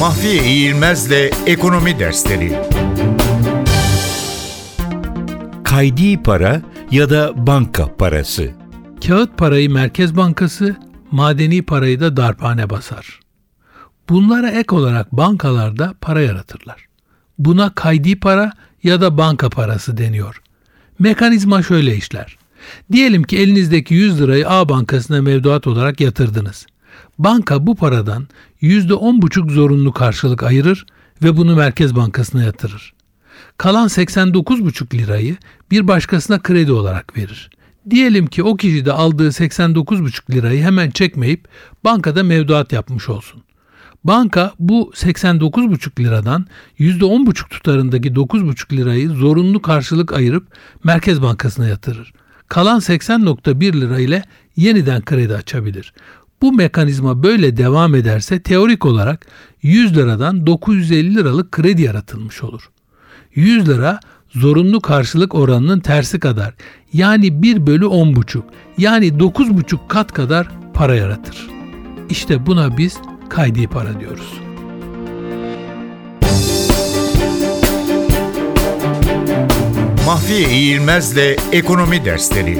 Mahfiye İğilmez'le Ekonomi Dersleri Kaydi para ya da banka parası Kağıt parayı Merkez Bankası, madeni parayı da darphane basar. Bunlara ek olarak bankalarda para yaratırlar. Buna kaydi para ya da banka parası deniyor. Mekanizma şöyle işler. Diyelim ki elinizdeki 100 lirayı A bankasına mevduat olarak yatırdınız. Banka bu paradan %10,5 zorunlu karşılık ayırır ve bunu Merkez Bankası'na yatırır. Kalan 89,5 lirayı bir başkasına kredi olarak verir. Diyelim ki o kişi de aldığı 89,5 lirayı hemen çekmeyip bankada mevduat yapmış olsun. Banka bu 89,5 liradan %10,5 tutarındaki 9,5 lirayı zorunlu karşılık ayırıp Merkez Bankası'na yatırır. Kalan 80,1 lira ile yeniden kredi açabilir. Bu mekanizma böyle devam ederse teorik olarak 100 liradan 950 liralık kredi yaratılmış olur. 100 lira zorunlu karşılık oranının tersi kadar yani 1 bölü 10,5 yani 9,5 kat kadar para yaratır. İşte buna biz kaydi para diyoruz. Mahfiye İğilmez'le Ekonomi Dersleri